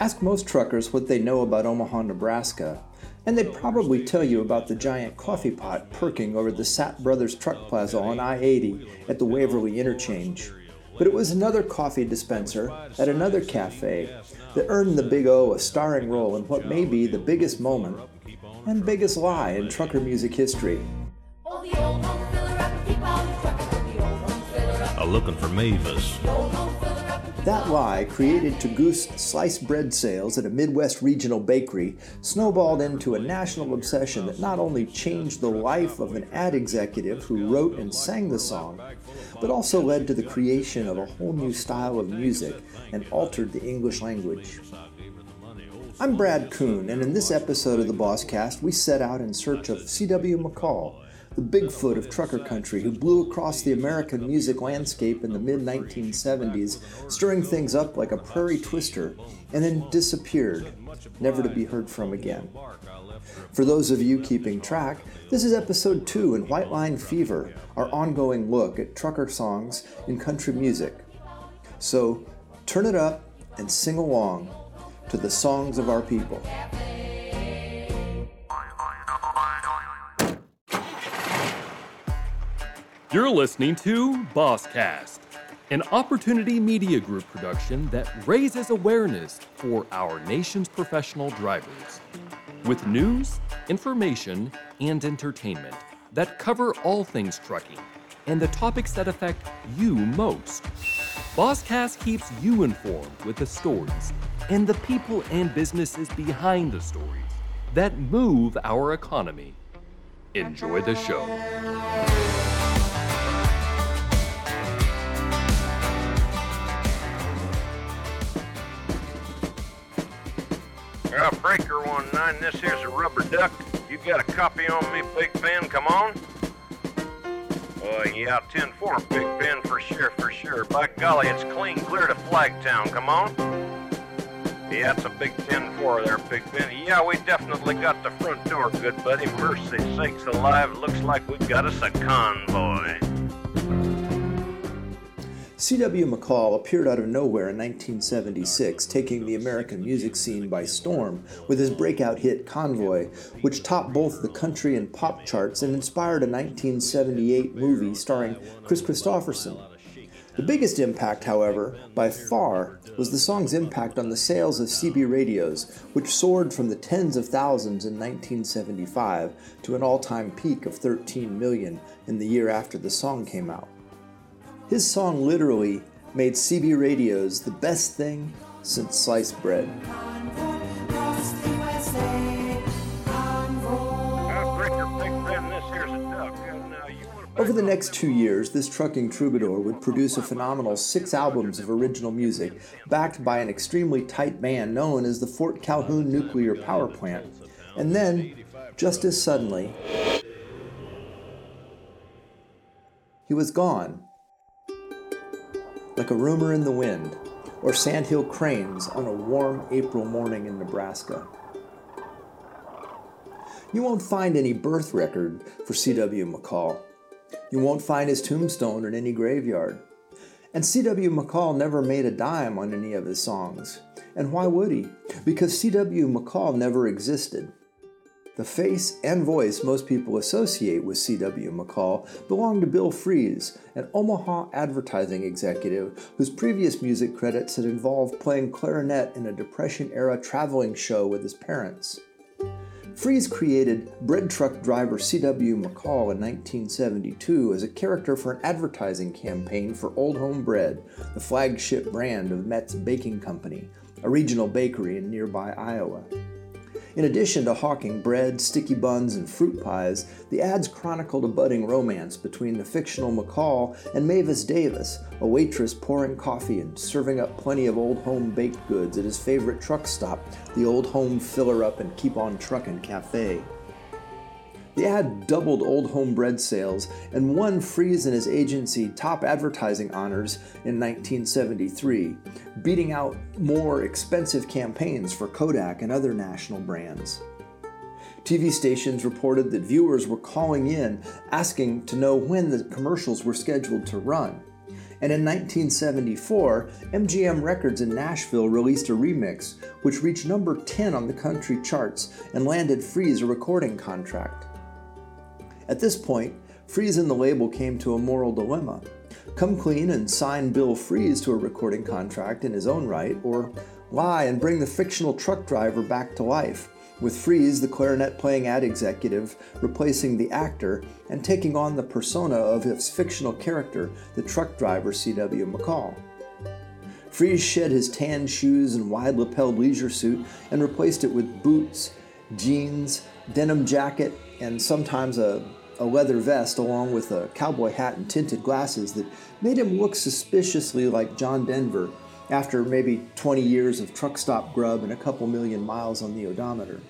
Ask most truckers what they know about Omaha, Nebraska, and they'd probably tell you about the giant coffee pot perking over the Sapp Brothers Truck Plaza on I 80 at the Waverly Interchange. But it was another coffee dispenser at another cafe that earned the Big O a starring role in what may be the biggest moment and biggest lie in trucker music history. A looking for Mavis. That lie, created to goose sliced bread sales at a Midwest regional bakery, snowballed into a national obsession that not only changed the life of an ad executive who wrote and sang the song, but also led to the creation of a whole new style of music and altered the English language. I'm Brad Kuhn, and in this episode of the Bosscast, we set out in search of C.W. McCall, the Bigfoot of trucker country who blew across the American music landscape in the mid 1970s, stirring things up like a prairie twister, and then disappeared, never to be heard from again. For those of you keeping track, this is episode 2 in White Line Fever, our ongoing look at trucker songs in country music. So turn it up and sing along to the songs of our people. You're listening to Bosscast, an Opportunity Media Group production that raises awareness for our nation's professional drivers. With news, information, and entertainment that cover all things trucking and the topics that affect you most. Bosscast keeps you informed with the stories and the people and businesses behind the stories that move our economy. Enjoy the show. Uh, breaker one nine. This here's a rubber duck. You got a copy on me, Big Ben? Come on. Uh, yeah, 10 4, Big Ben, for sure, for sure. By golly, it's clean clear to Flagtown. Come on. Yeah, it's a big 10 4 there, Big Ben. Yeah, we definitely got the front door, good buddy. Mercy sakes alive. Looks like we got us a convoy. C.W. McCall appeared out of nowhere in 1976, taking the American music scene by storm with his breakout hit Convoy, which topped both the country and pop charts and inspired a 1978 movie starring Chris Kristofferson. The biggest impact, however, by far, was the song's impact on the sales of CB radios, which soared from the tens of thousands in 1975 to an all time peak of 13 million in the year after the song came out. His song literally made CB radios the best thing since sliced bread. Over the next two years, this trucking troubadour would produce a phenomenal six albums of original music, backed by an extremely tight band known as the Fort Calhoun Nuclear Power Plant. And then, just as suddenly, he was gone. Like a rumor in the wind, or sandhill cranes on a warm April morning in Nebraska. You won't find any birth record for C.W. McCall. You won't find his tombstone in any graveyard. And C.W. McCall never made a dime on any of his songs. And why would he? Because C.W. McCall never existed. The face and voice most people associate with C.W. McCall belong to Bill Fries, an Omaha advertising executive whose previous music credits had involved playing clarinet in a Depression era traveling show with his parents. Fries created bread truck driver C.W. McCall in 1972 as a character for an advertising campaign for Old Home Bread, the flagship brand of Metz Baking Company, a regional bakery in nearby Iowa. In addition to hawking bread, sticky buns, and fruit pies, the ads chronicled a budding romance between the fictional McCall and Mavis Davis, a waitress pouring coffee and serving up plenty of old home baked goods at his favorite truck stop, the Old Home Filler Up and Keep On Truckin' Cafe. The ad doubled Old Home Bread sales and won Fries and his agency top advertising honors in 1973, beating out more expensive campaigns for Kodak and other national brands. TV stations reported that viewers were calling in asking to know when the commercials were scheduled to run. And in 1974, MGM Records in Nashville released a remix which reached number 10 on the country charts and landed Fries a recording contract. At this point, Fries and the label came to a moral dilemma come clean and sign Bill Fries to a recording contract in his own right, or lie and bring the fictional truck driver back to life, with Fries, the clarinet playing ad executive, replacing the actor and taking on the persona of his fictional character, the truck driver C.W. McCall. Fries shed his tan shoes and wide lapel leisure suit and replaced it with boots, jeans, denim jacket, and sometimes a a leather vest along with a cowboy hat and tinted glasses that made him look suspiciously like John Denver after maybe 20 years of truck stop grub and a couple million miles on the odometer.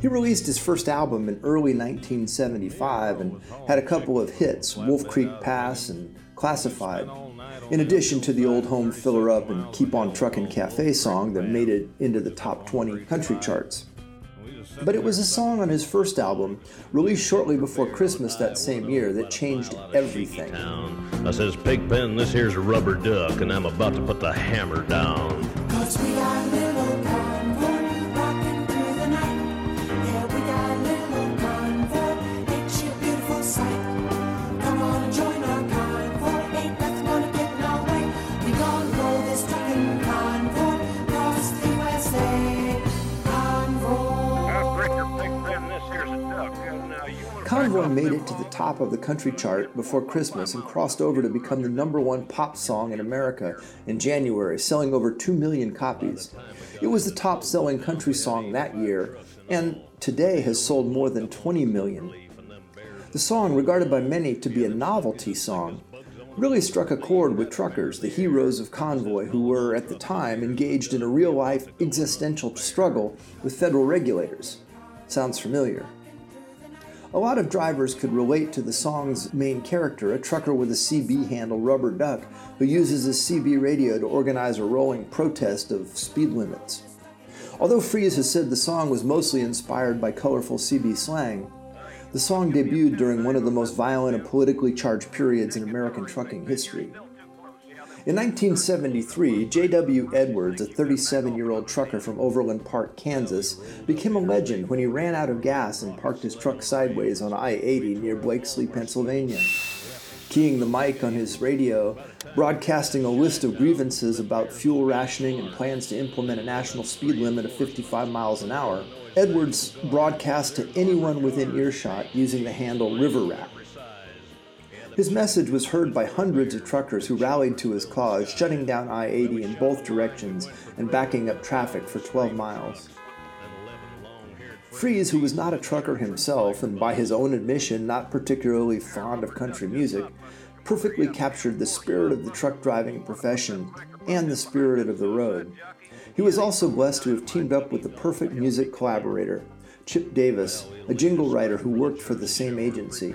He released his first album in early 1975 and had a couple of hits, Wolf Creek Pass and Classified, in addition to the old home filler up and Keep On Truckin' Cafe song that made it into the top 20 country charts. But it was a song on his first album, released shortly before Christmas that same year, that changed everything. I says, Pigpen, this here's a rubber duck, and I'm about to put the hammer down. Convoy made it to the top of the country chart before Christmas and crossed over to become the number one pop song in America in January, selling over 2 million copies. It was the top selling country song that year, and today has sold more than 20 million. The song, regarded by many to be a novelty song, really struck a chord with truckers, the heroes of Convoy, who were, at the time, engaged in a real life existential struggle with federal regulators. Sounds familiar. A lot of drivers could relate to the song's main character, a trucker with a CB handle rubber duck who uses his CB radio to organize a rolling protest of speed limits. Although Fries has said the song was mostly inspired by colorful CB slang, the song debuted during one of the most violent and politically charged periods in American trucking history. In 1973, J.W. Edwards, a 37 year old trucker from Overland Park, Kansas, became a legend when he ran out of gas and parked his truck sideways on I 80 near Blakeslee, Pennsylvania. Keying the mic on his radio, broadcasting a list of grievances about fuel rationing and plans to implement a national speed limit of 55 miles an hour, Edwards broadcast to anyone within earshot using the handle River Rat. His message was heard by hundreds of truckers who rallied to his cause, shutting down I 80 in both directions and backing up traffic for 12 miles. Fries, who was not a trucker himself and by his own admission not particularly fond of country music, perfectly captured the spirit of the truck driving profession and the spirit of the road. He was also blessed to have teamed up with the perfect music collaborator, Chip Davis, a jingle writer who worked for the same agency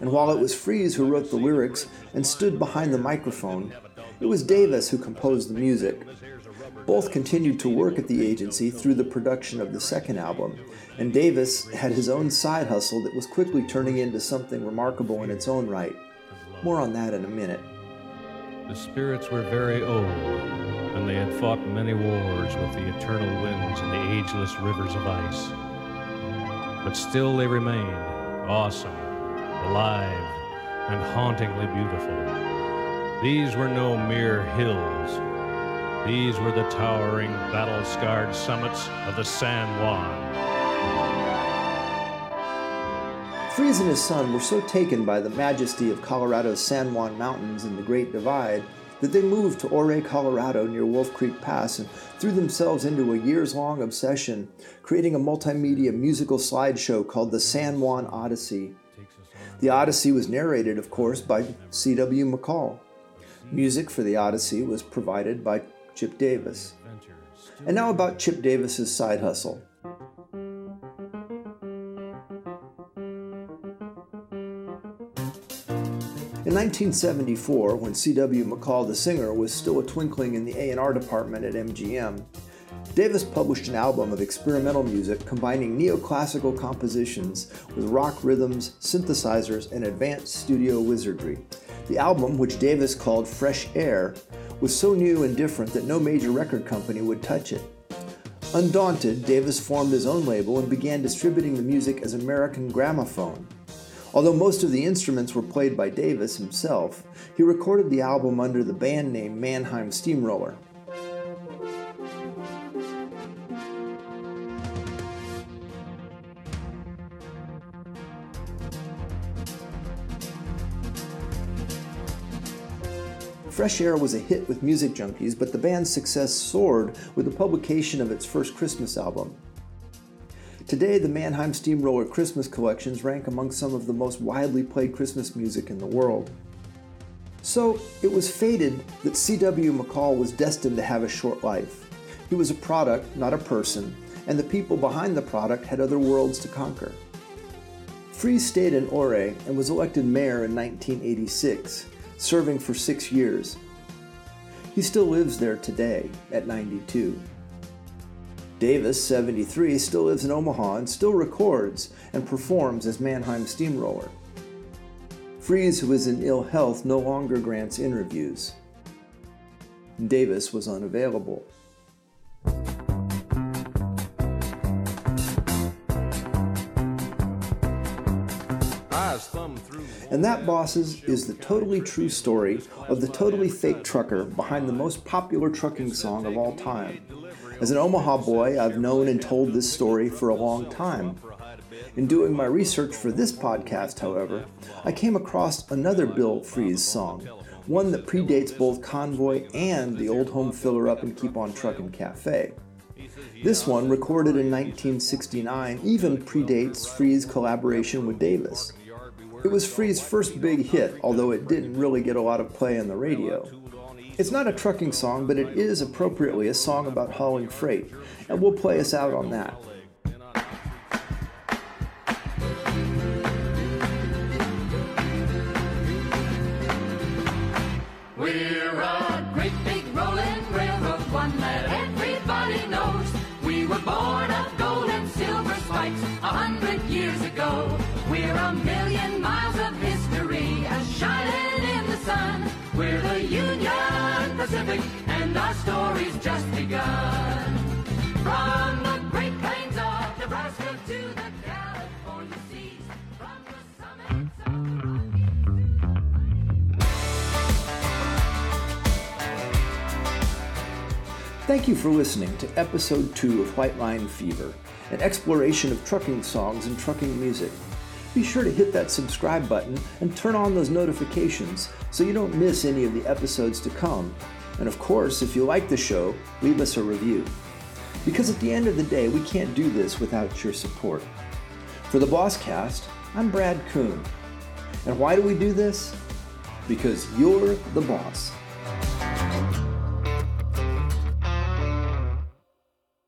and while it was Fries who wrote the lyrics and stood behind the microphone, it was Davis who composed the music. Both continued to work at the agency through the production of the second album, and Davis had his own side hustle that was quickly turning into something remarkable in its own right. More on that in a minute. The spirits were very old, and they had fought many wars with the eternal winds and the ageless rivers of ice. But still they remained awesome alive, and hauntingly beautiful. These were no mere hills. These were the towering, battle scarred summits of the San Juan. Fries and his son were so taken by the majesty of Colorado's San Juan Mountains and the Great Divide that they moved to Ouray, Colorado near Wolf Creek Pass and threw themselves into a years long obsession, creating a multimedia musical slideshow called the San Juan Odyssey. The Odyssey was narrated, of course, by C.W. McCall. Music for the Odyssey was provided by Chip Davis. And now about Chip Davis's side hustle. In 1974, when C.W. McCall the singer was still a twinkling in the A&R department at MGM, Davis published an album of experimental music combining neoclassical compositions with rock rhythms, synthesizers, and advanced studio wizardry. The album, which Davis called Fresh Air, was so new and different that no major record company would touch it. Undaunted, Davis formed his own label and began distributing the music as American Gramophone. Although most of the instruments were played by Davis himself, he recorded the album under the band name Mannheim Steamroller. Fresh Air was a hit with music junkies, but the band's success soared with the publication of its first Christmas album. Today, the Mannheim Steamroller Christmas collections rank among some of the most widely played Christmas music in the world. So, it was fated that C.W. McCall was destined to have a short life. He was a product, not a person, and the people behind the product had other worlds to conquer. Fries stayed in Ouray and was elected mayor in 1986, serving for six years. He still lives there today at 92. Davis, 73, still lives in Omaha and still records and performs as Mannheim Steamroller. Fries, who is in ill health, no longer grants interviews. Davis was unavailable. And that, bosses, is the totally true story of the totally fake trucker behind the most popular trucking song of all time. As an Omaha boy, I've known and told this story for a long time. In doing my research for this podcast, however, I came across another Bill Fries song, one that predates both Convoy and the Old Home Filler Up and Keep On Truckin' Cafe. This one, recorded in 1969, even predates Fries's collaboration with Davis. It was Fries' first big hit, although it didn't really get a lot of play on the radio. It's not a trucking song, but it is appropriately a song about hauling freight, and we'll play us out on that. We're Union Pacific, and our story's just begun. From the Great Plains of Nebraska to the California seas, from the summits of the. Thank you for listening to episode 2 of White Line Fever, an exploration of trucking songs and trucking music. Be sure to hit that subscribe button and turn on those notifications so you don't miss any of the episodes to come. And of course, if you like the show, leave us a review. Because at the end of the day, we can't do this without your support. For the Bosscast, I'm Brad Kuhn. And why do we do this? Because you're the boss.